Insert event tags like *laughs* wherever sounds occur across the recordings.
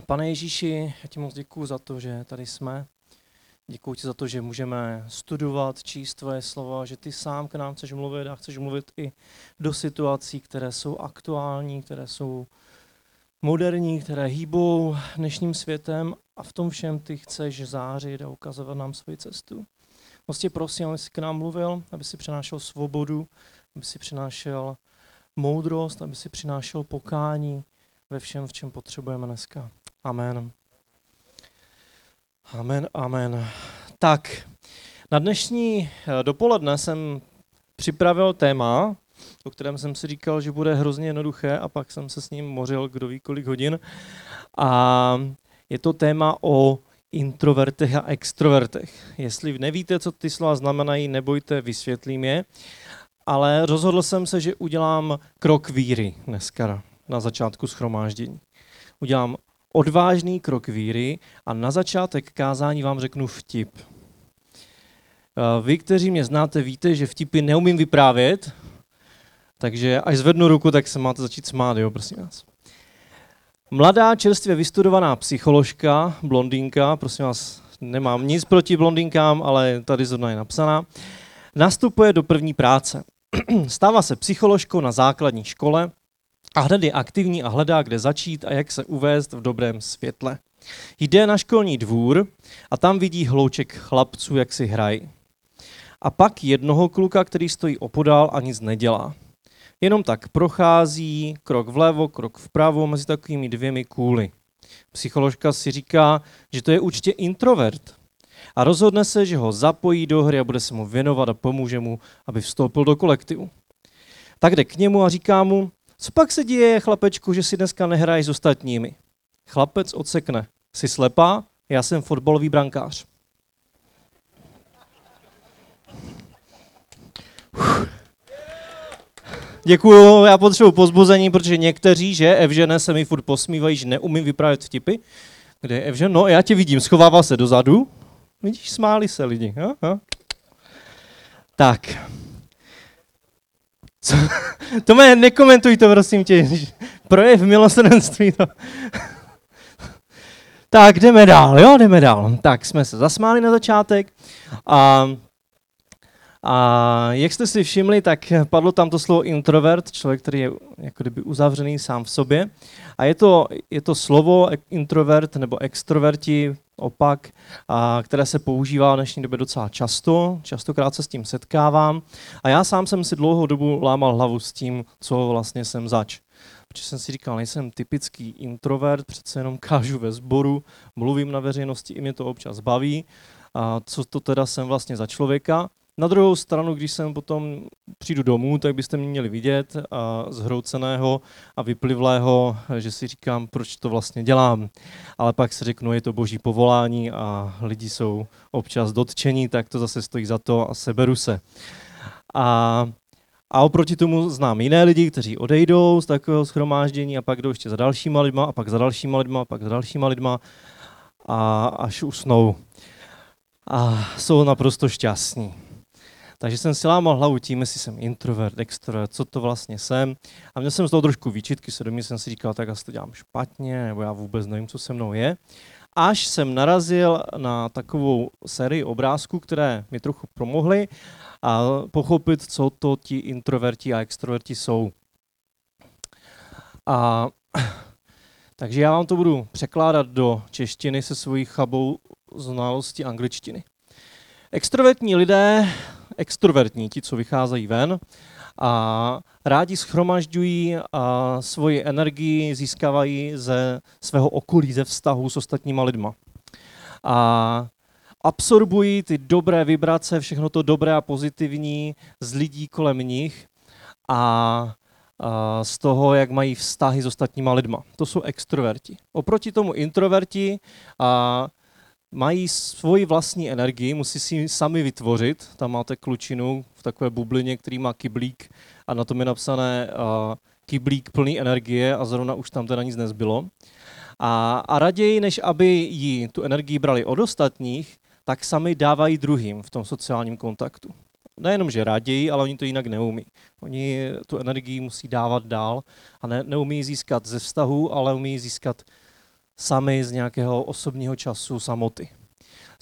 Pane Ježíši, já ti moc děkuji za to, že tady jsme. Děkuji ti za to, že můžeme studovat, číst tvoje slova, že ty sám k nám chceš mluvit a chceš mluvit i do situací, které jsou aktuální, které jsou moderní, které hýbou dnešním světem a v tom všem ty chceš zářit a ukazovat nám svoji cestu. Moc tě prosím, aby jsi k nám mluvil, aby si přinášel svobodu, aby si přinášel moudrost, aby si přinášel pokání ve všem, v čem potřebujeme dneska. Amen. Amen, amen. Tak, na dnešní eh, dopoledne jsem připravil téma, o kterém jsem si říkal, že bude hrozně jednoduché a pak jsem se s ním mořil kdo ví kolik hodin. A je to téma o introvertech a extrovertech. Jestli nevíte, co ty slova znamenají, nebojte, vysvětlím je. Ale rozhodl jsem se, že udělám krok víry dneska na začátku schromáždění. Udělám odvážný krok víry a na začátek kázání vám řeknu vtip. Eh, vy, kteří mě znáte, víte, že vtipy neumím vyprávět, takže až zvednu ruku, tak se máte začít smát, jo, prosím vás. Mladá, čerstvě vystudovaná psycholožka, blondýnka, prosím vás, nemám nic proti blondýnkám, ale tady zrovna je napsaná, nastupuje do první práce. *clears throat* Stává se psycholožkou na základní škole a hned je aktivní a hledá, kde začít a jak se uvést v dobrém světle. Jde na školní dvůr a tam vidí hlouček chlapců, jak si hrají. A pak jednoho kluka, který stojí opodál a nic nedělá. Jenom tak prochází, krok vlevo, krok vpravo, mezi takovými dvěmi kůly. Psycholožka si říká, že to je určitě introvert. A rozhodne se, že ho zapojí do hry a bude se mu věnovat a pomůže mu, aby vstoupil do kolektivu. Tak jde k němu a říká mu, co pak se děje, chlapečku, že si dneska nehrají s ostatními? Chlapec odsekne. Jsi slepá? Já jsem fotbalový brankář. Děkuju, já potřebuji pozbuzení, protože někteří, že Evžene se mi furt posmívají, že neumím vyprávět vtipy. Kde je Evžen? No, já tě vidím, schovává se dozadu. Vidíš, smáli se lidi. Jo? Tak, co? To mě nekomentuj to, prosím tě. Projev milosrdenství. To. tak, jdeme dál, jo, jdeme dál. Tak, jsme se zasmáli na začátek. A, a jak jste si všimli, tak padlo tam to slovo introvert, člověk, který je jako kdyby uzavřený sám v sobě. A je to, je to slovo introvert nebo extroverti, opak, a, které se používá v dnešní době docela často. Častokrát se s tím setkávám. A já sám jsem si dlouhou dobu lámal hlavu s tím, co vlastně jsem zač. Protože jsem si říkal, nejsem typický introvert, přece jenom kážu ve sboru, mluvím na veřejnosti, i mě to občas baví. A co to teda jsem vlastně za člověka? Na druhou stranu, když jsem potom přijdu domů, tak byste mě měli vidět a zhrouceného a vyplivlého, že si říkám, proč to vlastně dělám. Ale pak si řeknu, je to boží povolání a lidi jsou občas dotčení, tak to zase stojí za to a seberu se. A a oproti tomu znám jiné lidi, kteří odejdou z takového schromáždění a pak jdou ještě za dalšíma lidma a pak za dalšíma lidma a pak za dalšíma lidma a až usnou. A jsou naprosto šťastní. Takže jsem si lámal hlavu tím, jestli jsem introvert, extrovert, co to vlastně jsem. A měl jsem z toho trošku výčitky, se jsem si říkal, tak asi to dělám špatně, nebo já vůbec nevím, co se mnou je. Až jsem narazil na takovou sérii obrázků, které mi trochu pomohly a pochopit, co to ti introverti a extroverti jsou. A *clears throat* takže já vám to budu překládat do češtiny se svojí chabou znalosti angličtiny. Extrovertní lidé extrovertní, ti, co vycházejí ven a rádi schromažďují a svoji energii získávají ze svého okolí, ze vztahu s ostatníma lidma. A absorbují ty dobré vibrace, všechno to dobré a pozitivní z lidí kolem nich a z toho, jak mají vztahy s ostatníma lidma. To jsou extroverti. Oproti tomu introverti a mají svoji vlastní energii, musí si ji sami vytvořit. Tam máte klučinu v takové bublině, který má kyblík a na tom je napsané uh, kyblík plný energie a zrovna už tam teda nic nezbylo. A, a raději, než aby ji tu energii brali od ostatních, tak sami dávají druhým v tom sociálním kontaktu. Nejenom, že raději, ale oni to jinak neumí. Oni tu energii musí dávat dál a ne, neumí získat ze vztahu, ale umí získat sami z nějakého osobního času samoty.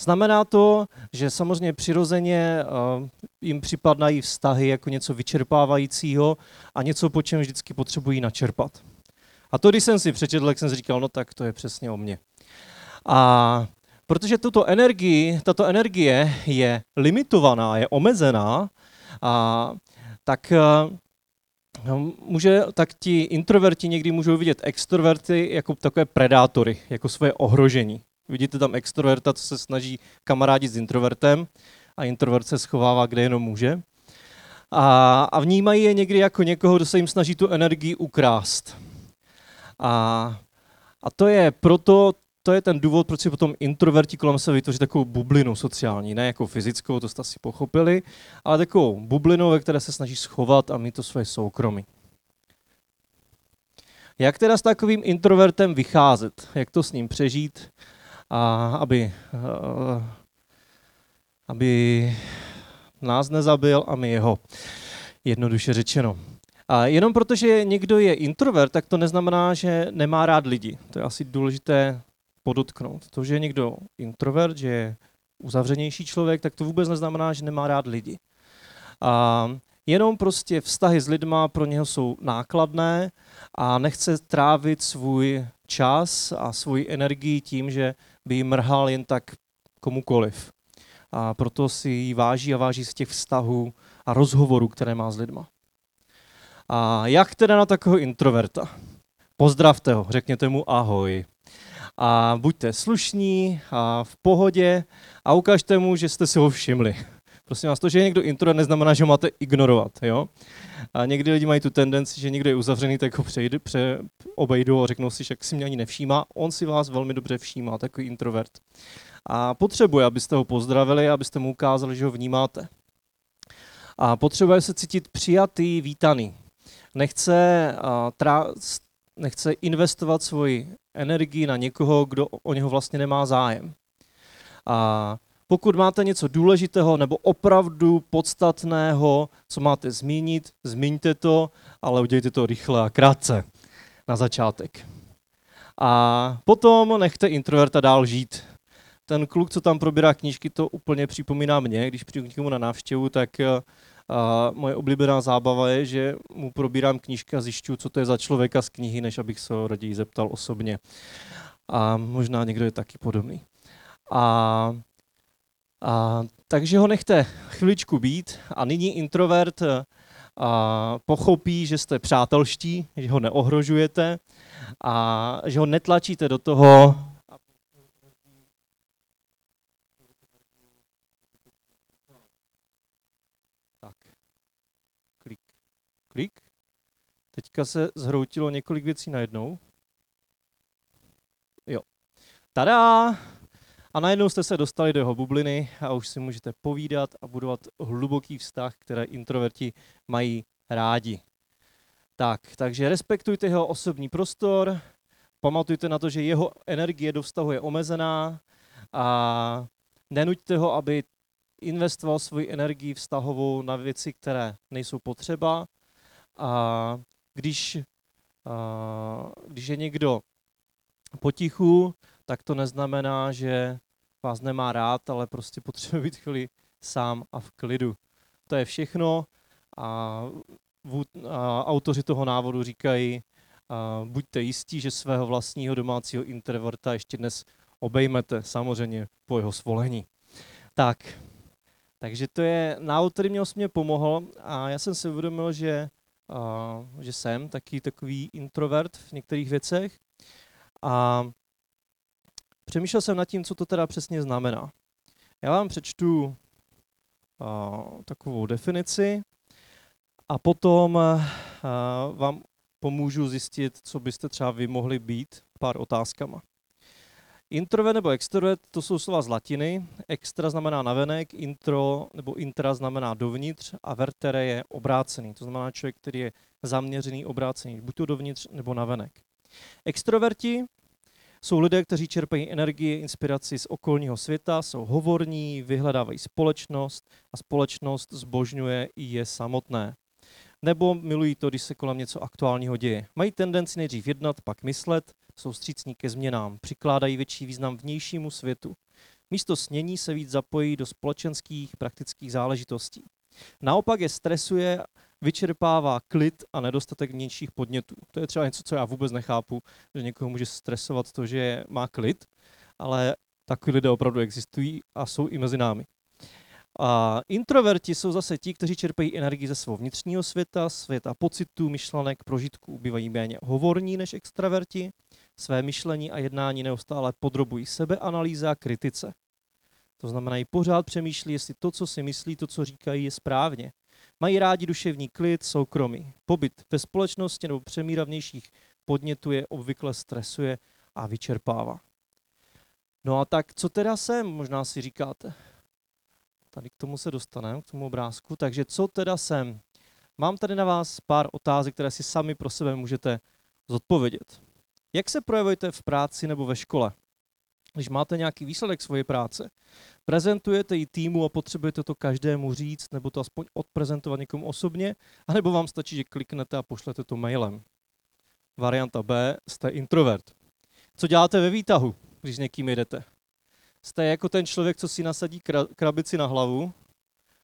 Znamená to, že samozřejmě přirozeně uh, jim připadají vztahy jako něco vyčerpávajícího a něco, po čem vždycky potřebují načerpat. A to, když jsem si přečetl, jak jsem si říkal, no tak to je přesně o mně. A protože tuto energii, tato energie je limitovaná, je omezená, a, tak No, může, tak ti introverti někdy můžou vidět extroverty jako takové predátory, jako svoje ohrožení. Vidíte tam extroverta, co se snaží kamarádit s introvertem a introvert se schovává, kde jenom může. A, a vnímají je někdy jako někoho, kdo se jim snaží tu energii ukrást. A, a to je proto, to je ten důvod, proč si potom introverti kolem sebe vytvoří takovou bublinu sociální, ne jako fyzickou, to jste asi pochopili, ale takovou bublinu, ve které se snaží schovat a mít to svoje soukromí. Jak teda s takovým introvertem vycházet? Jak to s ním přežít, a aby, eh, aby nás nezabil a my jeho? Jednoduše řečeno. A jenom protože někdo je introvert, tak to neznamená, že nemá rád lidi. To je asi důležité podotknout. To, že je někdo introvert, že je uzavřenější člověk, tak to vůbec neznamená, že nemá rád lidi. A jenom prostě vztahy s lidma pro něho jsou nákladné a nechce trávit svůj čas a svůj energii tím, že by jí mrhal jen tak komukoliv. A proto si ji váží a váží z těch vztahů a rozhovorů, které má s lidma. A jak teda na takového introverta? Pozdravte ho, řekněte mu ahoj a buďte slušní a v pohodě a ukažte mu, že jste si ho všimli. Prosím vás, to, že je někdo intro, neznamená, že ho máte ignorovat. Jo? A někdy lidi mají tu tendenci, že někdo je uzavřený, tak ho přejde, pře, obejdou a řeknou si, že si mě ani nevšímá. On si vás velmi dobře všímá, takový introvert. A potřebuje, abyste ho pozdravili, abyste mu ukázali, že ho vnímáte. A potřebuje se cítit přijatý, vítaný. Nechce, a, tra, nechce investovat svoji energii na někoho, kdo o něho vlastně nemá zájem. A pokud máte něco důležitého nebo opravdu podstatného, co máte zmínit, zmíňte to, ale udělejte to rychle a krátce na začátek. A potom nechte introverta dál žít. Ten kluk, co tam probírá knížky, to úplně připomíná mě. Když přijdu k někomu na návštěvu, tak eh, a moje oblíbená zábava je, že mu probírám knížky a zjišťuju, co to je za člověka z knihy, než abych se ho raději zeptal osobně. A možná někdo je taky podobný. A, a, takže ho nechte chviličku být a nyní introvert a pochopí, že jste přátelští, že ho neohrožujete a že ho netlačíte do toho, Klik. Teďka se zhroutilo několik věcí najednou. Jo. Tada! A najednou jste se dostali do jeho bubliny a už si můžete povídat a budovat hluboký vztah, které introverti mají rádi. Tak, takže respektujte jeho osobní prostor, pamatujte na to, že jeho energie do vztahu je omezená a nenuďte ho, aby investoval svoji energii vztahovou na věci, které nejsou potřeba a když, a když je někdo potichu, tak to neznamená, že vás nemá rád, ale prostě potřebuje být chvíli sám a v klidu. To je všechno a, a autoři toho návodu říkají, a buďte jistí, že svého vlastního domácího introverta ještě dnes obejmete, samozřejmě po jeho svolení. Tak, takže to je návod, který mě osmě pomohl a já jsem si uvědomil, že že jsem taky takový introvert v některých věcech. A přemýšlel jsem nad tím, co to teda přesně znamená. Já vám přečtu uh, takovou definici a potom uh, vám pomůžu zjistit, co byste třeba vy mohli být pár otázkama. Introvert nebo extrovert, to jsou slova z latiny. Extra znamená navenek, intro nebo intra znamená dovnitř a vertere je obrácený. To znamená člověk, který je zaměřený, obrácený, buď to dovnitř nebo navenek. Extroverti jsou lidé, kteří čerpají energii, inspiraci z okolního světa, jsou hovorní, vyhledávají společnost a společnost zbožňuje i je samotné. Nebo milují to, když se kolem něco aktuálního děje. Mají tendenci nejdřív jednat, pak myslet, jsou střícní ke změnám, přikládají větší význam vnějšímu světu. Místo snění se víc zapojí do společenských praktických záležitostí. Naopak je stresuje, vyčerpává klid a nedostatek vnějších podnětů. To je třeba něco, co já vůbec nechápu, že někoho může stresovat to, že má klid, ale takový lidé opravdu existují a jsou i mezi námi. A introverti jsou zase ti, kteří čerpají energii ze svého vnitřního světa, světa pocitů, myšlenek, prožitků, bývají méně hovorní než extraverti, své myšlení a jednání neustále podrobují sebeanalýze a kritice. To znamená, i pořád přemýšlí, jestli to, co si myslí, to, co říkají, je správně. Mají rádi duševní klid, soukromí. Pobyt ve společnosti nebo přemíra vnějších podnětů je obvykle stresuje a vyčerpává. No a tak co teda jsem, možná si říkáte. Tady k tomu se dostaneme, k tomu obrázku. Takže co teda jsem? Mám tady na vás pár otázek, které si sami pro sebe můžete zodpovědět. Jak se projevujete v práci nebo ve škole? Když máte nějaký výsledek svoje práce, prezentujete ji týmu a potřebujete to každému říct, nebo to aspoň odprezentovat někomu osobně, anebo vám stačí, že kliknete a pošlete to mailem. Varianta B, jste introvert. Co děláte ve výtahu, když s někým jedete? Jste jako ten člověk, co si nasadí krabici na hlavu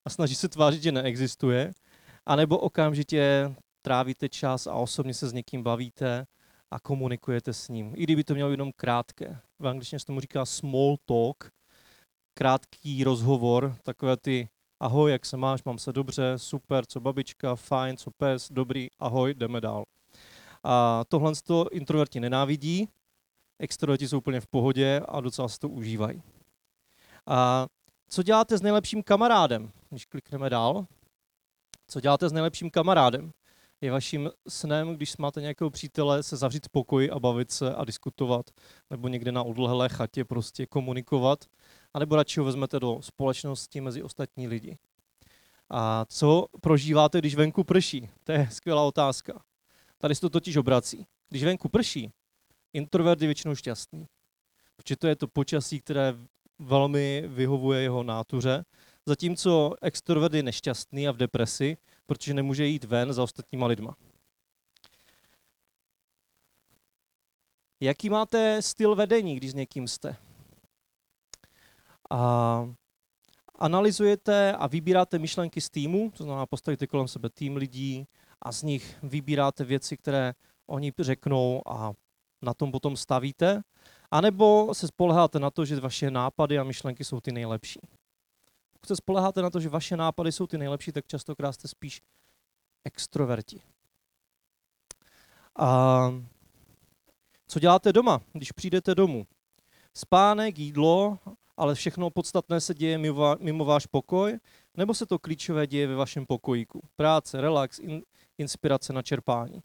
a snaží se tvářit, že neexistuje, anebo okamžitě trávíte čas a osobně se s někým bavíte a komunikujete s ním. I kdyby to mělo jenom krátké. V angličtině se tomu říká small talk, krátký rozhovor, takové ty ahoj, jak se máš, mám se dobře, super, co babička, fajn, co pes, dobrý, ahoj, jdeme dál. A tohle to introverti nenávidí, extroverti jsou úplně v pohodě a docela se to užívají. A co děláte s nejlepším kamarádem? Když klikneme dál. Co děláte s nejlepším kamarádem? Je vaším snem, když máte nějakého přítele, se zavřít v pokoji a bavit se a diskutovat, nebo někde na odlehlé chatě prostě komunikovat, anebo radši ho vezmete do společnosti mezi ostatní lidi. A co prožíváte, když venku prší? To je skvělá otázka. Tady se to totiž obrací. Když venku prší, introvert je většinou šťastný. Protože to je to počasí, které velmi vyhovuje jeho nátuře, zatímco extrovert je nešťastný a v depresi, protože nemůže jít ven za ostatníma lidma. Jaký máte styl vedení, když s někým jste? A analyzujete a vybíráte myšlenky z týmu, to znamená postavíte kolem sebe tým lidí a z nich vybíráte věci, které oni řeknou a na tom potom stavíte, anebo se spoleháte na to, že vaše nápady a myšlenky jsou ty nejlepší. Pokud se spoleháte na to, že vaše nápady jsou ty nejlepší, tak častokrát jste spíš extroverti. A co děláte doma, když přijdete domů? Spánek, jídlo, ale všechno podstatné se děje mimo, mimo váš pokoj, nebo se to klíčové děje ve vašem pokojíku? Práce, relax, in, inspirace na čerpání.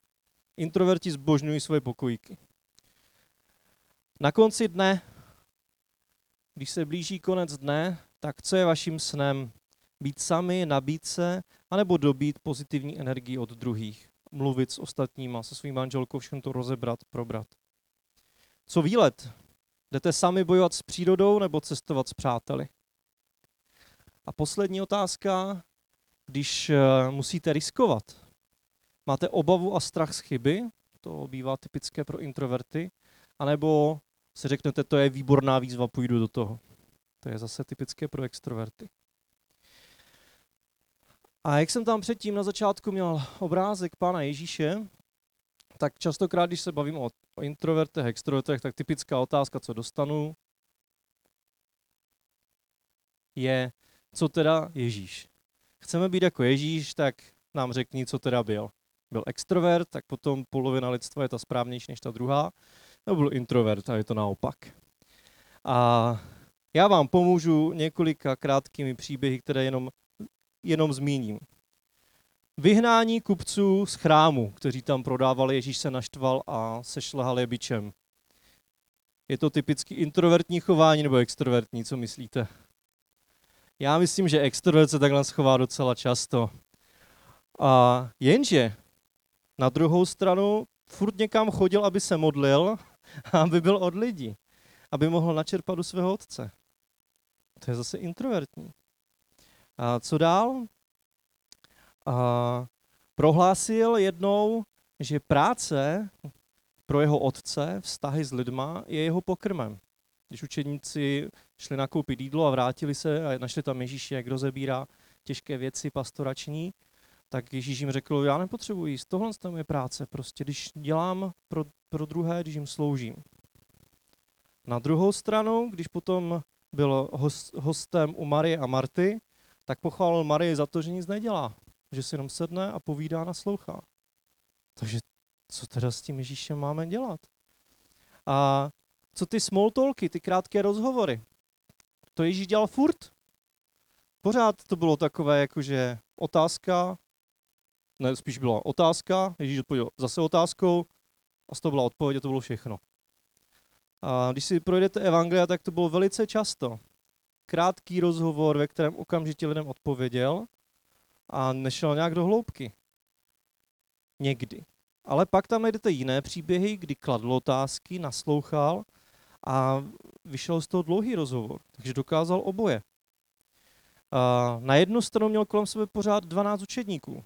Introverti zbožňují svoje pokojíky. Na konci dne, když se blíží konec dne, tak co je vaším snem? Být sami, nabít se, anebo dobít pozitivní energii od druhých? Mluvit s ostatníma, se svým manželkou, všechno to rozebrat, probrat. Co výlet? Jdete sami bojovat s přírodou nebo cestovat s přáteli? A poslední otázka, když eh, musíte riskovat. Máte obavu a strach z chyby, to bývá typické pro introverty, anebo si řeknete, to je výborná výzva, půjdu do toho. To je zase typické pro extroverty. A jak jsem tam předtím na začátku měl obrázek Pána Ježíše, tak častokrát, když se bavím o, introvertech, extrovertech, tak typická otázka, co dostanu, je, co teda Ježíš. Chceme být jako Ježíš, tak nám řekni, co teda byl. Byl extrovert, tak potom polovina lidstva je ta správnější než ta druhá nebo byl introvert a je to naopak. A já vám pomůžu několika krátkými příběhy, které jenom, jenom zmíním. Vyhnání kupců z chrámu, kteří tam prodávali, Ježíš se naštval a sešlehal je bičem. Je to typicky introvertní chování nebo extrovertní, co myslíte? Já myslím, že extrovert se takhle schová docela často. A jenže na druhou stranu furt někam chodil, aby se modlil *laughs* aby byl od lidí, aby mohl načerpat do svého otce. To je zase introvertní. A co dál? A prohlásil jednou, že práce, pro jeho otce vztahy s lidma je jeho pokrmem. Když učedníci šli nakoupit jídlo a vrátili se a našli tam Ježíše, jak rozebírá těžké věci pastorační, tak Ježíš jim řekl, já nepotřebuji jíst, tohle je práce, prostě když dělám pro, pro druhé, když jim sloužím. Na druhou stranu, když potom byl host, hostem u Marie a Marty, tak pochválil Marie za to, že nic nedělá, že si jenom sedne a povídá, naslouchá. Takže co teda s tím Ježíšem máme dělat? A co ty small talky, ty krátké rozhovory? To Ježíš dělal furt. Pořád to bylo takové, jakože otázka, ne, spíš byla otázka, Ježíš odpověděl zase otázkou a z toho byla odpověď a to bylo všechno. A když si projdete evangelia, tak to bylo velice často. Krátký rozhovor, ve kterém okamžitě lidem odpověděl a nešel nějak do hloubky. Někdy. Ale pak tam najdete jiné příběhy, kdy kladl otázky, naslouchal a vyšel z toho dlouhý rozhovor. Takže dokázal oboje. A na jednu stranu měl kolem sebe pořád 12 učedníků.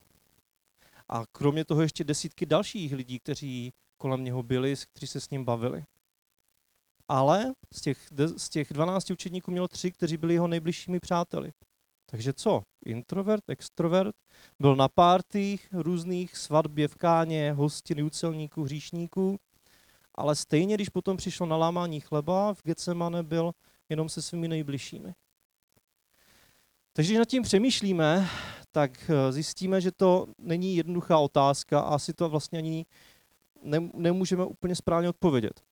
A kromě toho ještě desítky dalších lidí, kteří kolem něho byli, kteří se s ním bavili. Ale z těch, z těch 12 učedníků měl tři, kteří byli jeho nejbližšími přáteli. Takže co? Introvert, extrovert, byl na pártích různých svatbě v káně, hostiny ucelníků, hříšníků, ale stejně, když potom přišlo na lámání chleba, v Getsemane byl jenom se svými nejbližšími. Takže když nad tím přemýšlíme, tak eh, zjistíme, že to není jednoduchá otázka a asi to vlastně ani nemůžeme úplně správně odpovědět.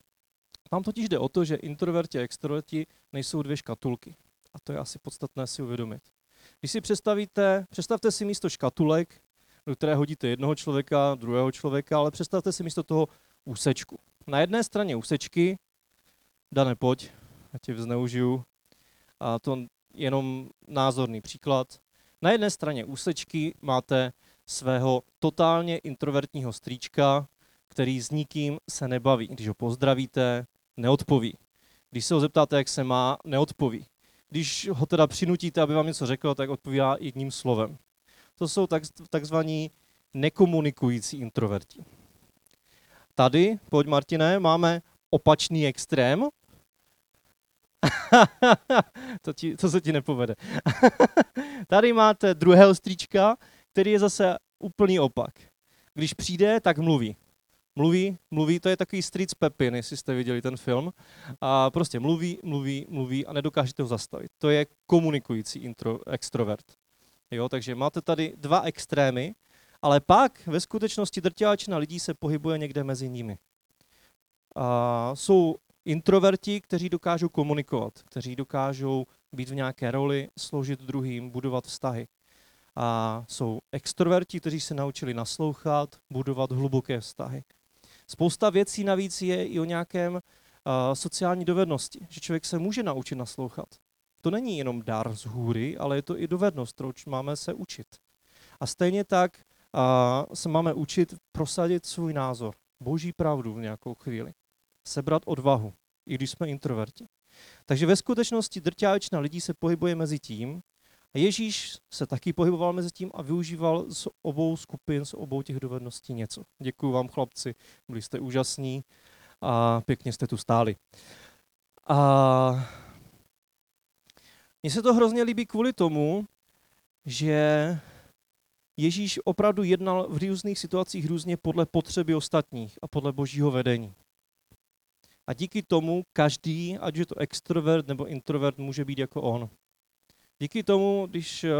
Tam totiž jde o to, že introverti a extroverti nejsou dvě škatulky. A to je asi podstatné si uvědomit. Když si představíte, představte si místo škatulek, do které hodíte jednoho člověka, druhého člověka, ale představte si místo toho úsečku. Na jedné straně úsečky, Dane, pojď, já tě zneužiju, a to jenom názorný příklad. Na jedné straně úsečky máte svého totálně introvertního strýčka, který s nikým se nebaví. Když ho pozdravíte, neodpoví. Když se ho zeptáte, jak se má, neodpoví. Když ho teda přinutíte, aby vám něco řekl, tak odpovídá jedním slovem. To jsou tak, takzvaní nekomunikující introverti. Tady, pojď Martine, máme opačný extrém. *laughs* to, ti, to se ti nepovede. *laughs* Tady máte druhého stříčka, který je zase úplný opak. Když přijde, tak mluví mluví, mluví, to je takový Street Pepin, jestli jste viděli ten film. A prostě mluví, mluví, mluví a nedokážete ho zastavit. To je komunikující intro, extrovert. Jo, takže máte tady dva extrémy, ale pak ve skutečnosti drtivá lidí se pohybuje někde mezi nimi. A jsou introverti, kteří dokážou komunikovat, kteří dokážou být v nějaké roli, sloužit druhým, budovat vztahy. A jsou extroverti, kteří se naučili naslouchat, budovat hluboké vztahy. Spousta věcí navíc je i o nějakém uh, sociální dovednosti, že člověk se může naučit naslouchat. To není jenom dar z hůry, ale je to i dovednost, kterou máme se učit. A stejně tak uh, se máme učit prosadit svůj názor, boží pravdu v nějakou chvíli. Sebrat odvahu, i když jsme introverti. Takže ve skutečnosti většina lidí se pohybuje mezi tím, Ježíš se taky pohyboval mezi tím a využíval z obou skupin, z obou těch dovedností něco. Děkuji vám, chlapci, byli jste úžasní a pěkně jste tu stáli. A mně se to hrozně líbí kvůli tomu, že Ježíš opravdu jednal v různých situacích různě podle potřeby ostatních a podle božího vedení. A díky tomu každý, ať je to extrovert nebo introvert, může být jako on. Díky tomu, když eh,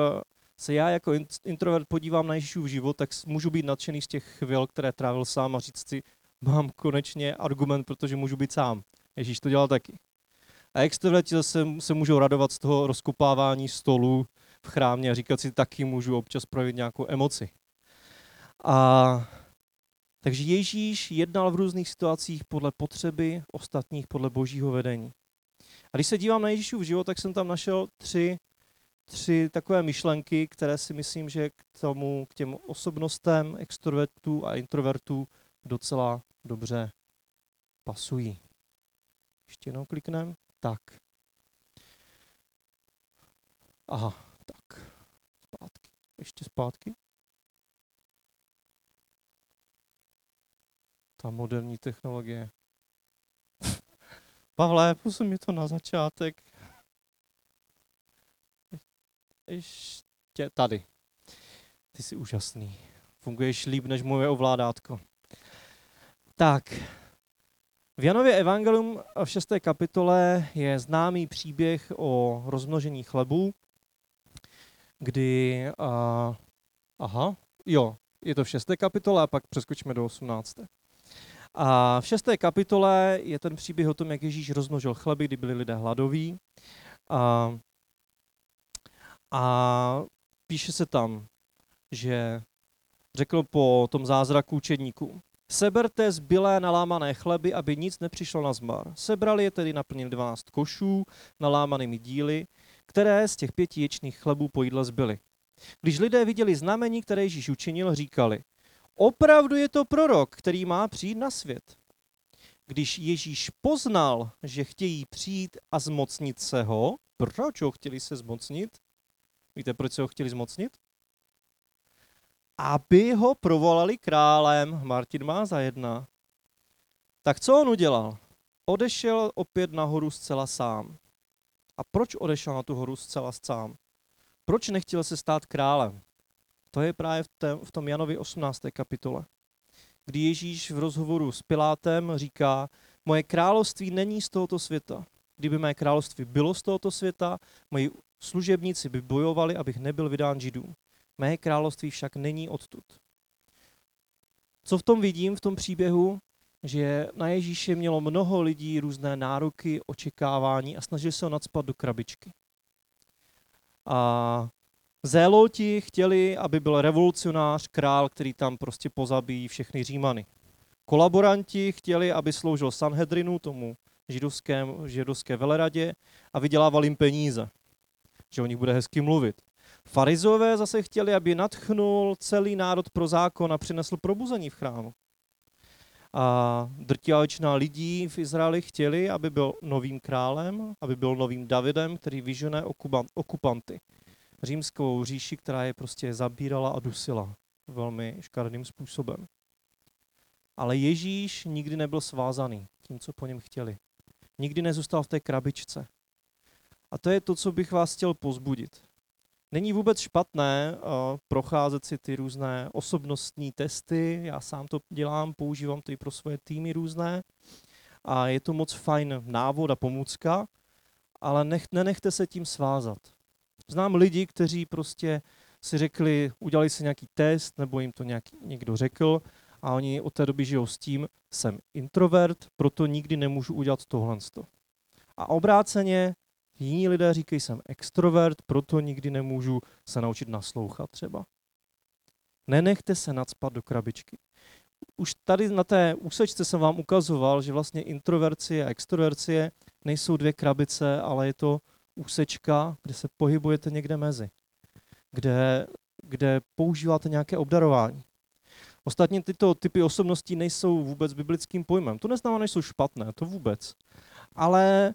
se já jako introvert podívám na Ježíšův život, tak můžu být nadšený z těch chvil, které trávil sám a říct si, mám konečně argument, protože můžu být sám. Ježíš to dělal taky. A extroverti zase se můžou radovat z toho rozkopávání stolu v chrámě a říkat si, taky můžu občas projevit nějakou emoci. A takže Ježíš jednal v různých situacích podle potřeby ostatních, podle božího vedení. A když se dívám na Ježíšův život, tak jsem tam našel tři tři takové myšlenky, které si myslím, že k tomu, k těm osobnostem extrovertů a introvertů docela dobře pasují. Ještě jednou kliknem. Tak. Aha, tak. Zpátky. Ještě zpátky. ta moderní technologie. *laughs* Pavle, posun mi to na začátek. Ještě tady. Ty jsi úžasný. Funguješ líp než moje ovládátko. Tak, v Janově Evangelium v 6. kapitole je známý příběh o rozmnožení chlebu, kdy, uh, aha, jo, je to v 6. kapitole a pak přeskočíme do 18. A v 6. kapitole je ten příběh o tom, jak Ježíš rozmnožil chleby, kdy byli lidé hladoví. A, a píše se tam, že řekl po tom zázraku učedníků, Seberte zbylé nalámané chleby, aby nic nepřišlo na zmar. Sebrali je tedy naplnili 12 košů nalámanými díly, které z těch pěti ječných chlebů po jídle zbyly. Když lidé viděli znamení, které Ježíš učinil, říkali, opravdu je to prorok, který má přijít na svět. Když Ježíš poznal, že chtějí přijít a zmocnit se ho, proč ho chtěli se zmocnit? Víte, proč se ho chtěli zmocnit? aby ho provolali králem. Martin má za jedna. Tak co on udělal? Odešel opět nahoru zcela sám. A proč odešel na tu horu zcela sám? Proč nechtěl se stát králem? To je právě v, v tom Janovi 18. kapitole, kdy Ježíš v rozhovoru s Pilátem říká, moje království není z tohoto světa. Kdyby mé království bylo z tohoto světa, moji služebníci by bojovali, abych nebyl vydán židům. Mé království však není odtud. Co v tom vidím, v tom příběhu? Že na Ježíše mělo mnoho lidí různé nároky, očekávání a snažili se ho nadspat do krabičky. A Zéloti chtěli, aby byl revolucionář, král, který tam prostě pozabíjí všechny Římany. Kolaboranti chtěli, aby sloužil Sanhedrinu, tomu židovském, židovské veleradě a vydělával jim peníze. Že o nich bude hezky mluvit. Farizové zase chtěli, aby natchnul celý národ pro zákon a přinesl probuzení v chrámu. A drtivá lidí v Izraeli chtěli, aby byl novým králem, aby byl novým Davidem, který vyžene okupanty. Římskou říši, která je prostě zabírala a dusila velmi škaredým způsobem. Ale Ježíš nikdy nebyl svázaný tím, co po něm chtěli. Nikdy nezůstal v té krabičce. A to je to, co bych vás chtěl pozbudit. Není vůbec špatné uh, procházet si ty různé osobnostní testy. Já sám to dělám, používám ty pro svoje týmy různé. A je to moc fajn návod a pomůcka, ale nech, nenechte se tím svázat. Znám lidi, kteří prostě si řekli, udělali si nějaký test, nebo jim to nějaký, někdo řekl, a oni od té doby žijou s tím, jsem introvert, proto nikdy nemůžu udělat tohle. A obráceně Jiní lidé říkají, jsem extrovert, proto nikdy nemůžu se naučit naslouchat třeba. Nenechte se nadspat do krabičky. Už tady na té úsečce jsem vám ukazoval, že vlastně introvercie a extrovercie nejsou dvě krabice, ale je to úsečka, kde se pohybujete někde mezi, kde, kde používáte nějaké obdarování. Ostatně tyto typy osobností nejsou vůbec biblickým pojmem. To neznamená, že jsou špatné, to vůbec. Ale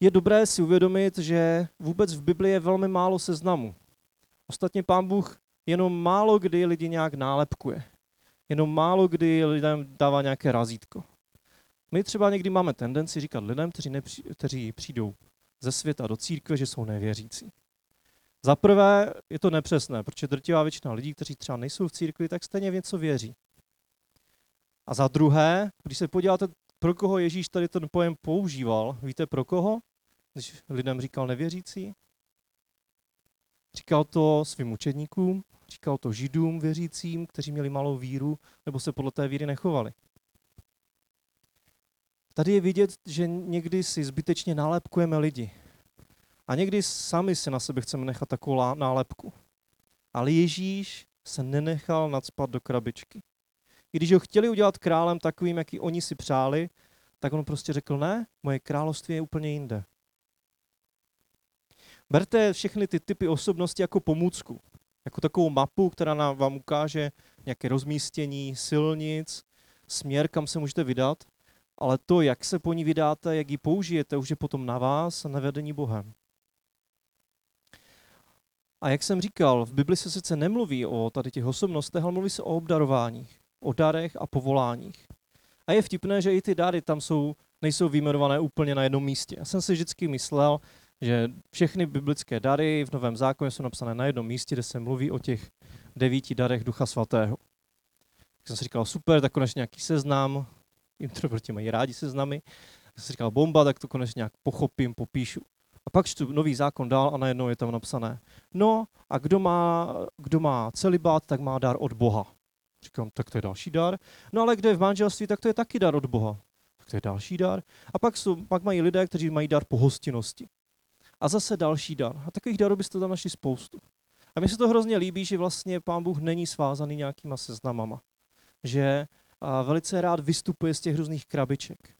je dobré si uvědomit, že vůbec v Biblii je velmi málo seznamů. Ostatně pán Bůh jenom málo kdy lidi nějak nálepkuje. Jenom málo kdy lidem dává nějaké razítko. My třeba někdy máme tendenci říkat lidem, kteří, nepři, kteří přijdou ze světa do církve, že jsou nevěřící. Za prvé je to nepřesné, protože drtivá většina lidí, kteří třeba nejsou v církvi, tak stejně v něco věří. A za druhé, když se podíváte, pro koho Ježíš tady ten pojem používal, víte pro koho? Když lidem říkal nevěřící. Říkal to svým učedníkům, říkal to židům věřícím, kteří měli malou víru nebo se podle té víry nechovali. Tady je vidět, že někdy si zbytečně nálepkujeme lidi. A někdy sami si na sebe chceme nechat takovou nálepku. Ale Ježíš se nenechal nadspat do krabičky. I když ho chtěli udělat králem takovým, jaký oni si přáli, tak on prostě řekl, ne, moje království je úplně jinde. Berte všechny ty typy osobnosti jako pomůcku, jako takovou mapu, která nám vám ukáže nějaké rozmístění silnic, směr, kam se můžete vydat, ale to, jak se po ní vydáte, jak ji použijete, už je potom na vás a na vedení Bohem. A jak jsem říkal, v Bibli se sice nemluví o tady těch osobnostech, ale mluví se o obdarováních, o darech a povoláních. A je vtipné, že i ty dary tam jsou, nejsou vyjmenované úplně na jednom místě. Já jsem si vždycky myslel, že všechny biblické dary v Novém zákoně jsou napsané na jednom místě, kde se mluví o těch devíti darech Ducha Svatého. Tak jsem si říkal, super, tak konečně nějaký seznam, *laughs* introverti mají rádi seznamy, tak jsem si říkal, bomba, tak to konečně nějak pochopím, popíšu. A pak čtu nový zákon dál a najednou je tam napsané, no a kdo má, kdo má celibát, tak má dar od Boha. Říkám, tak to je další dar. No ale kde je v manželství, tak to je taky dar od Boha. Tak to je další dar. A pak, jsou, pak mají lidé, kteří mají dar pohostinnosti. A zase další dar. A takových darů byste tam našli spoustu. A mi se to hrozně líbí, že vlastně pán Bůh není svázaný nějakýma seznamama. Že velice rád vystupuje z těch různých krabiček.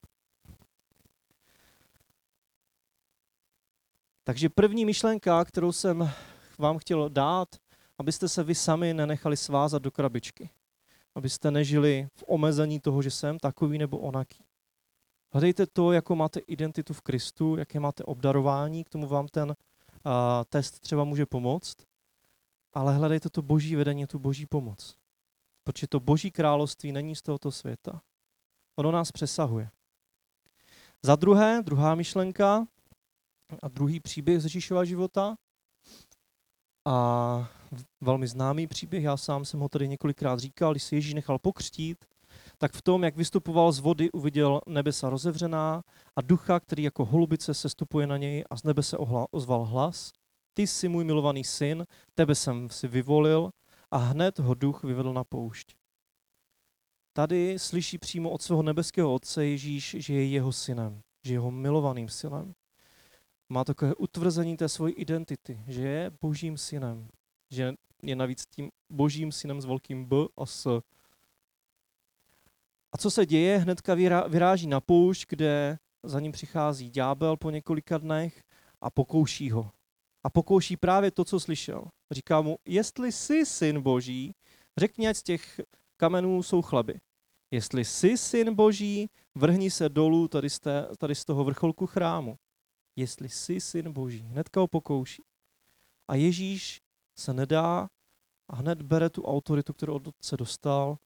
Takže první myšlenka, kterou jsem vám chtěl dát, abyste se vy sami nenechali svázat do krabičky. Abyste nežili v omezení toho, že jsem takový nebo onaký. Hledejte to, jako máte identitu v Kristu, jaké máte obdarování, k tomu vám ten uh, test třeba může pomoct, ale hledejte to boží vedení, tu boží pomoc. Protože to boží království není z tohoto světa. Ono nás přesahuje. Za druhé, druhá myšlenka a druhý příběh z Ježíšova života. A velmi známý příběh, já sám jsem ho tady několikrát říkal, když se Ježíš nechal pokřtít, tak v tom, jak vystupoval z vody, uviděl nebesa rozevřená a ducha, který jako holubice se stupuje na něj a z nebe se ozval hlas. Ty jsi můj milovaný syn, tebe jsem si vyvolil a hned ho duch vyvedl na poušť. Tady slyší přímo od svého nebeského otce Ježíš, že je jeho synem, že je jeho milovaným synem. Má takové utvrzení té své identity, že je božím synem, že je navíc tím božím synem s velkým B a S. A co se děje? Hnedka vyráží na poušť, kde za ním přichází ďábel po několika dnech a pokouší ho. A pokouší právě to, co slyšel. Říká mu, jestli jsi syn boží, řekni, ať z těch kamenů jsou chleby. Jestli jsi syn boží, vrhni se dolů tady z, té, tady z toho vrcholku chrámu. Jestli jsi syn boží. Hnedka ho pokouší. A Ježíš se nedá a hned bere tu autoritu, kterou od otce dostal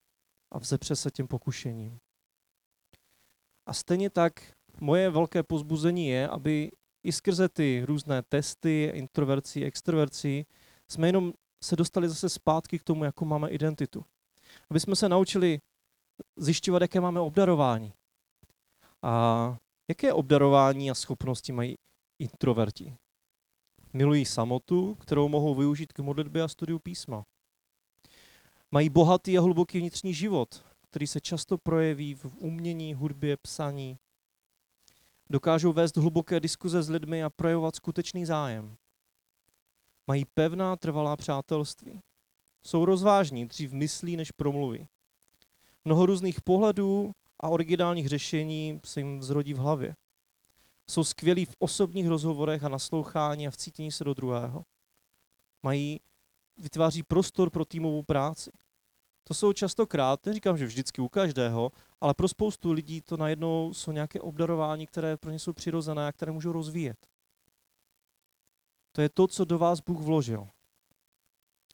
a vzepře se tím pokušením. A stejně tak moje velké pozbuzení je, aby i skrze ty různé testy, introverci, extroverci, jsme jenom se dostali zase zpátky k tomu, jakou máme identitu. Aby jsme se naučili zjišťovat, jaké máme obdarování. A jaké obdarování a schopnosti mají introverti? Milují samotu, kterou mohou využít k modlitbě a studiu písma. Mají bohatý a hluboký vnitřní život, který se často projeví v umění, hudbě, psaní. Dokážou vést hluboké diskuze s lidmi a projevovat skutečný zájem. Mají pevná, trvalá přátelství. Jsou rozvážní, dřív myslí, než promluví. Mnoho různých pohledů a originálních řešení se jim zrodí v hlavě. Jsou skvělí v osobních rozhovorech a naslouchání a v cítění se do druhého. Mají, vytváří prostor pro týmovou práci. To jsou častokrát, neříkám, že vždycky u každého, ale pro spoustu lidí to najednou jsou nějaké obdarování, které pro ně jsou přirozené a které můžou rozvíjet. To je to, co do vás Bůh vložil.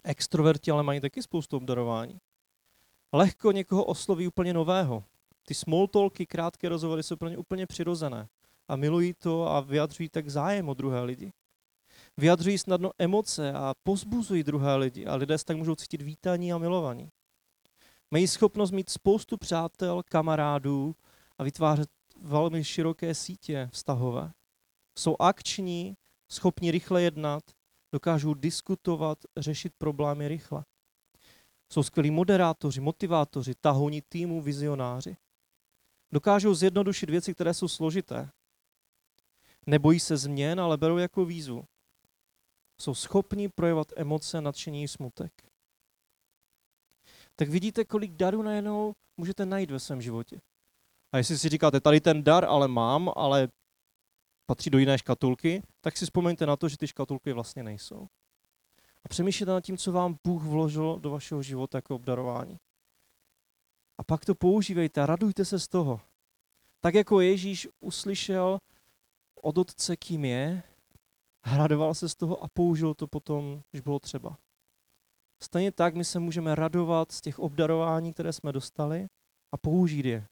Extroverti ale mají taky spoustu obdarování. Lehko někoho osloví úplně nového. Ty small talky, krátké rozhovory jsou pro ně úplně přirozené. A milují to a vyjadřují tak zájem o druhé lidi. Vyjadřují snadno emoce a pozbuzují druhé lidi a lidé se tak můžou cítit vítaní a milovaní. Mají schopnost mít spoustu přátel, kamarádů a vytvářet velmi široké sítě vztahové. Jsou akční, schopni rychle jednat, dokážou diskutovat, řešit problémy rychle. Jsou skvělí moderátoři, motivátoři, tahouni týmu, vizionáři. Dokážou zjednodušit věci, které jsou složité. Nebojí se změn, ale berou jako výzvu. Jsou schopni projevovat emoce, nadšení smutek tak vidíte, kolik darů najednou můžete najít ve svém životě. A jestli si říkáte, tady ten dar ale mám, ale patří do jiné škatulky, tak si vzpomeňte na to, že ty škatulky vlastně nejsou. A přemýšlejte nad tím, co vám Bůh vložil do vašeho života jako obdarování. A pak to používejte a radujte se z toho. Tak jako Ježíš uslyšel od otce, kým je, radoval se z toho a použil to potom, když bylo třeba. Stejně tak my se můžeme radovat z těch obdarování, které jsme dostali a použít je.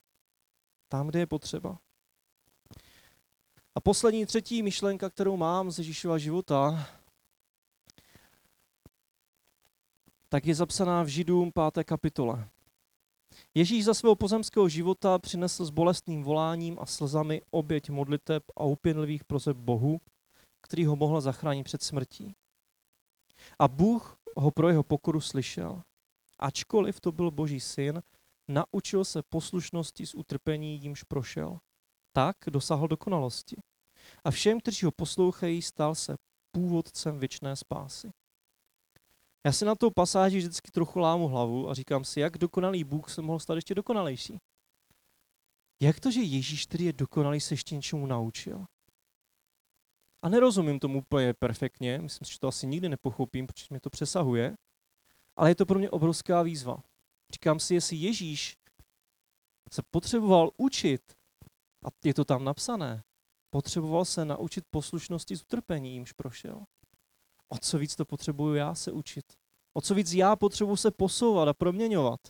Tam, kde je potřeba. A poslední, třetí myšlenka, kterou mám z Ježíšova života, tak je zapsaná v Židům 5. kapitole. Ježíš za svého pozemského života přinesl s bolestným voláním a slzami oběť modliteb a upěnlivých prozeb Bohu, který ho mohl zachránit před smrtí. A Bůh ho pro jeho pokoru slyšel. Ačkoliv to byl boží syn, naučil se poslušnosti z utrpení, jímž prošel. Tak dosáhl dokonalosti. A všem, kteří ho poslouchají, stal se původcem věčné spásy. Já si na tou pasáži vždycky trochu lámu hlavu a říkám si, jak dokonalý Bůh se mohl stát ještě dokonalejší. Jak to, že Ježíš, který je dokonalý, se ještě něčemu naučil? A nerozumím tomu úplně perfektně, myslím si, že to asi nikdy nepochopím, protože mě to přesahuje, ale je to pro mě obrovská výzva. Říkám si, jestli Ježíš se potřeboval učit, a je to tam napsané, potřeboval se naučit poslušnosti z utrpení, jimž prošel. O co víc to potřebuju já se učit? O co víc já potřebuji se posouvat a proměňovat?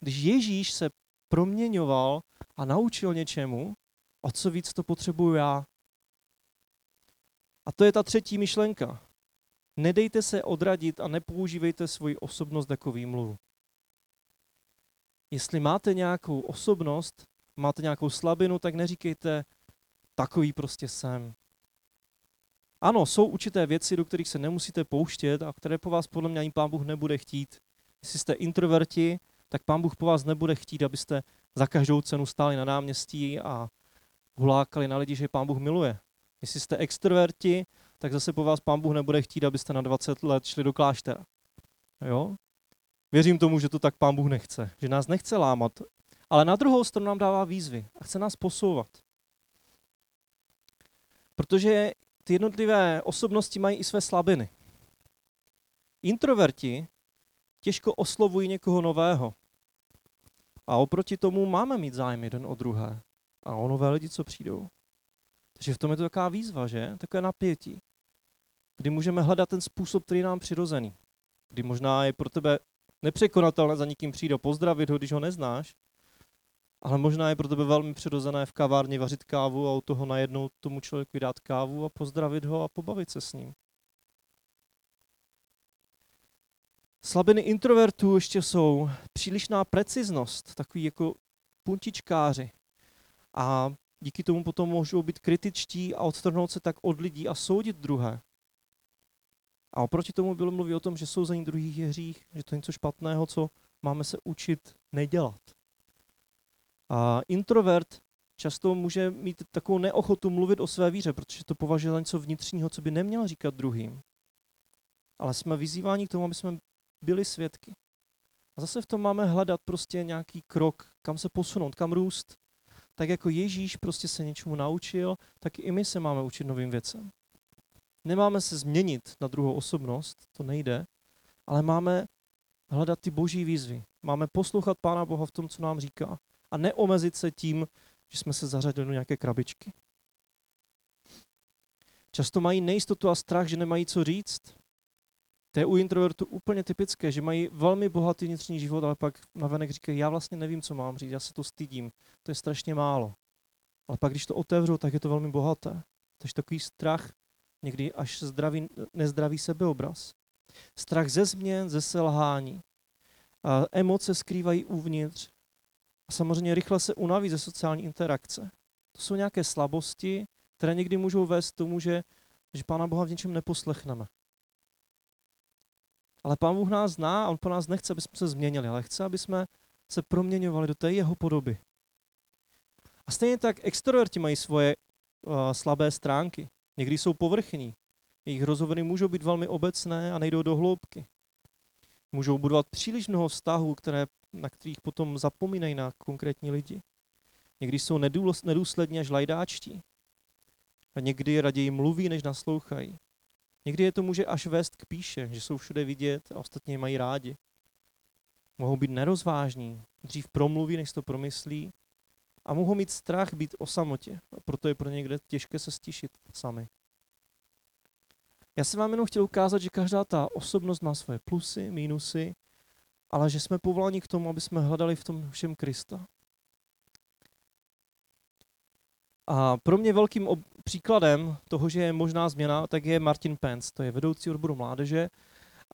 Když Ježíš se proměňoval a naučil něčemu, o co víc to potřebuju já? A to je ta třetí myšlenka. Nedejte se odradit a nepoužívejte svoji osobnost jako výmluvu. Jestli máte nějakou osobnost, máte nějakou slabinu, tak neříkejte, takový prostě jsem. Ano, jsou určité věci, do kterých se nemusíte pouštět a které po vás podle mě ani pán Bůh nebude chtít. Jestli jste introverti, tak pán Bůh po vás nebude chtít, abyste za každou cenu stáli na náměstí a hulákali na lidi, že pán Bůh miluje. Jestli jste extroverti, tak zase po vás pán Bůh nebude chtít, abyste na 20 let šli do kláštera. Jo? Věřím tomu, že to tak pán Bůh nechce, že nás nechce lámat, ale na druhou stranu nám dává výzvy a chce nás posouvat. Protože ty jednotlivé osobnosti mají i své slabiny. Introverti těžko oslovují někoho nového. A oproti tomu máme mít zájem jeden o druhé. A o nové lidi, co přijdou. Takže v tom je to taková výzva, že? Takové napětí. Kdy můžeme hledat ten způsob, který je nám přirozený. Kdy možná je pro tebe nepřekonatelné za někým přijít a pozdravit ho, když ho neznáš, ale možná je pro tebe velmi přirozené v kavárně vařit kávu a u toho najednou tomu člověku dát kávu a pozdravit ho a pobavit se s ním. Slabiny introvertů ještě jsou přílišná preciznost, takový jako puntičkáři. A díky tomu potom můžou být kritičtí a odtrhnout se tak od lidí a soudit druhé. A oproti tomu bylo mluví o tom, že souzení druhých je hřích, že to je něco špatného, co máme se učit nedělat. A introvert často může mít takovou neochotu mluvit o své víře, protože to považuje za něco vnitřního, co by neměl říkat druhým. Ale jsme vyzýváni k tomu, aby jsme byli svědky. A zase v tom máme hledat prostě nějaký krok, kam se posunout, kam růst. Tak jako Ježíš prostě se něčemu naučil, tak i my se máme učit novým věcem. Nemáme se změnit na druhou osobnost, to nejde, ale máme hledat ty boží výzvy. Máme poslouchat Pána Boha v tom, co nám říká a neomezit se tím, že jsme se zařadili do nějaké krabičky. Často mají nejistotu a strach, že nemají co říct. To je u introvertů úplně typické, že mají velmi bohatý vnitřní život, ale pak navenek říkají, já vlastně nevím, co mám říct, já se to stydím, to je strašně málo. Ale pak, když to otevřou, tak je to velmi bohaté. Takže takový strach, někdy až zdravý, nezdravý sebeobraz. Strach ze změn, ze selhání. A emoce skrývají uvnitř a samozřejmě rychle se unaví ze sociální interakce. To jsou nějaké slabosti, které někdy můžou vést k tomu, že, že Pána Boha v něčem neposlechneme. Ale Pán Bůh nás zná a On po nás nechce, aby jsme se změnili, ale chce, aby jsme se proměňovali do té jeho podoby. A stejně tak extroverti mají svoje uh, slabé stránky. Někdy jsou povrchní. Jejich rozhovory můžou být velmi obecné a nejdou do hloubky. Můžou budovat příliš mnoho vztahů, které na kterých potom zapomínají na konkrétní lidi. Někdy jsou nedůslední až lajdáčtí. A někdy raději mluví, než naslouchají. Někdy je to může až vést k píše, že jsou všude vidět a ostatně mají rádi. Mohou být nerozvážní, dřív promluví, než to promyslí a mohou mít strach být o samotě. A proto je pro někde těžké se stišit sami. Já jsem vám jenom chtěl ukázat, že každá ta osobnost má svoje plusy, mínusy ale že jsme povoláni k tomu, aby jsme hledali v tom všem Krista. A pro mě velkým ob- příkladem toho, že je možná změna, tak je Martin Pence, to je vedoucí odboru mládeže,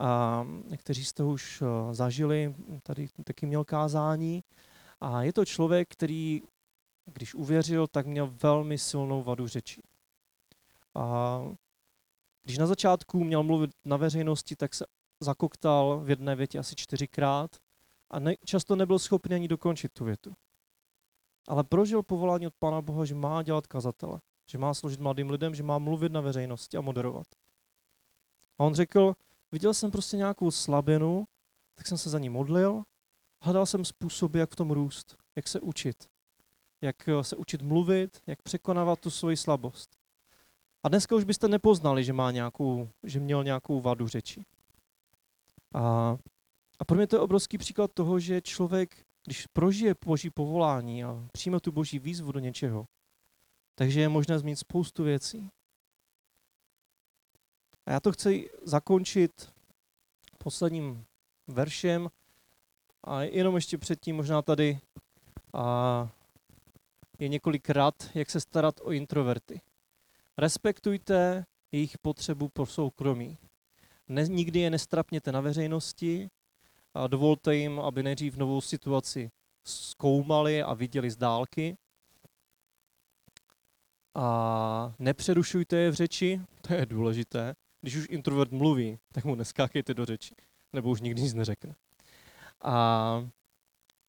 a někteří jste už uh, zažili, tady taky měl kázání. A je to člověk, který, když uvěřil, tak měl velmi silnou vadu řeči. A když na začátku měl mluvit na veřejnosti, tak se zakoktal v jedné větě asi čtyřikrát a ne, často nebyl schopný ani dokončit tu větu. Ale prožil povolání od Pána Boha, že má dělat kazatele, že má sloužit mladým lidem, že má mluvit na veřejnosti a moderovat. A on řekl, viděl jsem prostě nějakou slabinu, tak jsem se za ní modlil, hledal jsem způsoby, jak v tom růst, jak se učit, jak se učit mluvit, jak překonávat tu svoji slabost. A dneska už byste nepoznali, že, má nějakou, že měl nějakou vadu řeči. A, a pro mě to je obrovský příklad toho, že člověk, když prožije boží povolání a přijme tu boží výzvu do něčeho, takže je možné změnit spoustu věcí. A já to chci zakončit posledním veršem a jenom ještě předtím možná tady a je několik rad, jak se starat o introverty. Respektujte jejich potřebu pro soukromí. Ne, nikdy je nestrapněte na veřejnosti a dovolte jim, aby nejdřív novou situaci zkoumali a viděli z dálky. A nepřerušujte je v řeči, to je důležité. Když už introvert mluví, tak mu neskákejte do řeči, nebo už nikdy nic neřekne. A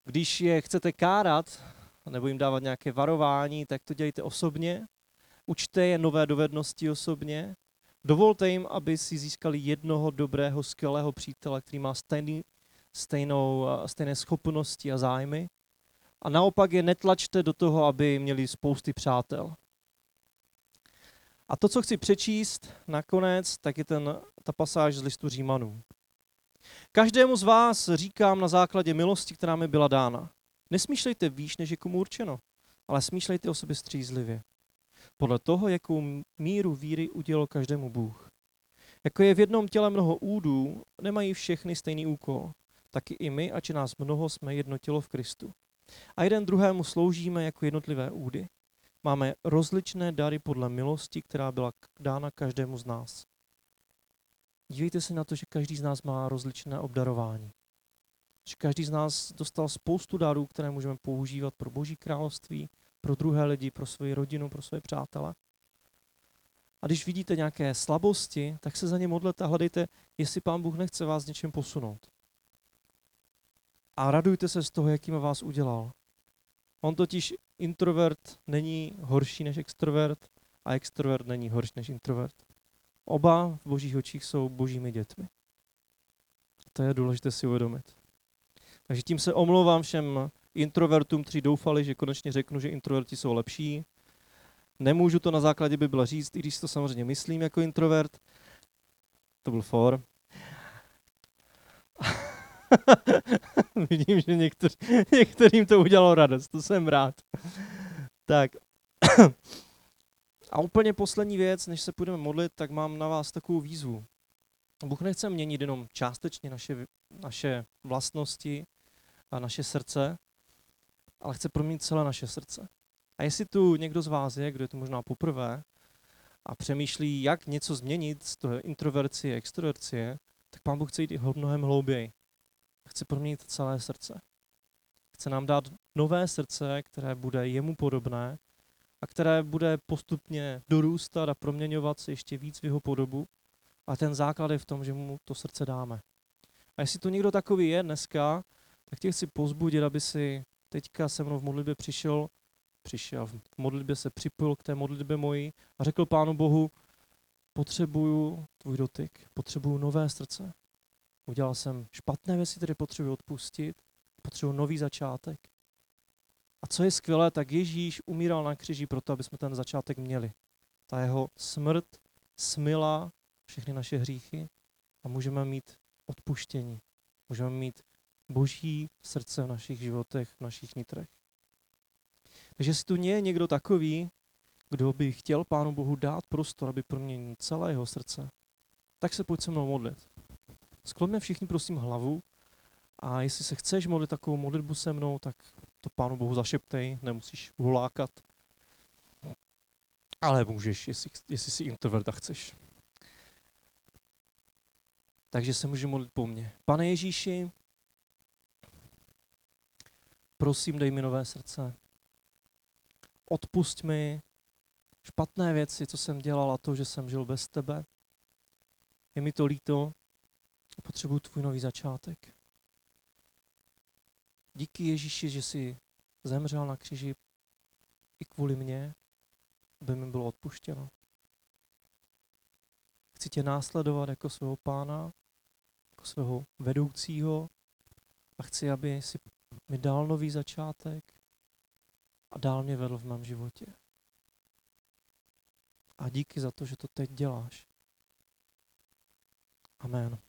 když je chcete kárat, nebo jim dávat nějaké varování, tak to dělejte osobně. Učte je nové dovednosti osobně. Dovolte jim, aby si získali jednoho dobrého, skvělého přítele, který má stejný, stejnou, stejné schopnosti a zájmy. A naopak je netlačte do toho, aby měli spousty přátel. A to, co chci přečíst nakonec, tak je ten, ta pasáž z listu Římanů. Každému z vás říkám na základě milosti, která mi byla dána. Nesmýšlejte výš, než je komu určeno, ale smýšlejte o sobě střízlivě. Podle toho, jakou míru víry udělal každému Bůh. Jako je v jednom těle mnoho údů, nemají všechny stejný úkol. Taky i my, ač nás mnoho, jsme jedno tělo v Kristu. A jeden druhému sloužíme jako jednotlivé údy. Máme rozličné dary podle milosti, která byla dána každému z nás. Dívejte se na to, že každý z nás má rozličné obdarování. Že každý z nás dostal spoustu darů, které můžeme používat pro Boží království, pro druhé lidi, pro svoji rodinu, pro své přátele. A když vidíte nějaké slabosti, tak se za ně modlete a hledejte, jestli Pán Bůh nechce vás něčem posunout. A radujte se z toho, jakým vás udělal. On totiž introvert není horší než extrovert a extrovert není horší než introvert. Oba v božích očích jsou božími dětmi. To je důležité si uvědomit. Takže tím se omlouvám všem introvertům, kteří doufali, že konečně řeknu, že introverti jsou lepší. Nemůžu to na základě Bible říct, i když to samozřejmě myslím jako introvert. To byl for. *laughs* *laughs* Vidím, že některý, některým to udělalo radost, to jsem rád. Tak. *clears throat* A úplně poslední věc, než se budeme modlit, tak mám na vás takovou výzvu. Bůh nechce měnit jenom částečně naše, naše vlastnosti a naše srdce, ale chce proměnit celé naše srdce. A jestli tu někdo z vás je, kdo je tu možná poprvé a přemýšlí, jak něco změnit z toho introvercie, extrovercie, tak Pán Bůh chce jít mnohem hlouběji. Chce proměnit celé srdce. Chce nám dát nové srdce, které bude jemu podobné a které bude postupně dorůstat a proměňovat se ještě víc v jeho podobu. A ten základ je v tom, že mu to srdce dáme. A jestli to někdo takový je dneska, tak tě chci pozbudit, aby si teďka se mnou v modlitbě přišel, přišel, v modlitbě se připojil k té modlitbě mojí a řekl Pánu Bohu, potřebuju tvůj dotyk, potřebuju nové srdce. Udělal jsem špatné věci, které potřebuji odpustit, potřebuji nový začátek. A co je skvělé, tak Ježíš umíral na křiži proto, aby jsme ten začátek měli. Ta jeho smrt smila všechny naše hříchy a můžeme mít odpuštění. Můžeme mít boží srdce v našich životech, v našich nitrech. Takže jestli tu nie je někdo takový, kdo by chtěl Pánu Bohu dát prostor, aby proměnil celé jeho srdce, tak se pojď se mnou modlit. Sklonme všichni prosím hlavu a jestli se chceš modlit takovou modlitbu se mnou, tak to Pánu Bohu zašeptej, nemusíš volákat. Ale můžeš, jestli, jestli jsi introvert a chceš. Takže se můžu modlit po mně. Pane Ježíši, prosím, dej mi nové srdce. Odpust mi špatné věci, co jsem dělal a to, že jsem žil bez tebe. Je mi to líto a potřebuji tvůj nový začátek. Díky Ježíši, že jsi zemřel na kříži i kvůli mně, aby mi bylo odpuštěno. Chci tě následovat jako svého pána, jako svého vedoucího a chci, aby si mi dal nový začátek a dál mě vedl v mém životě. A díky za to, že to teď děláš. Amen.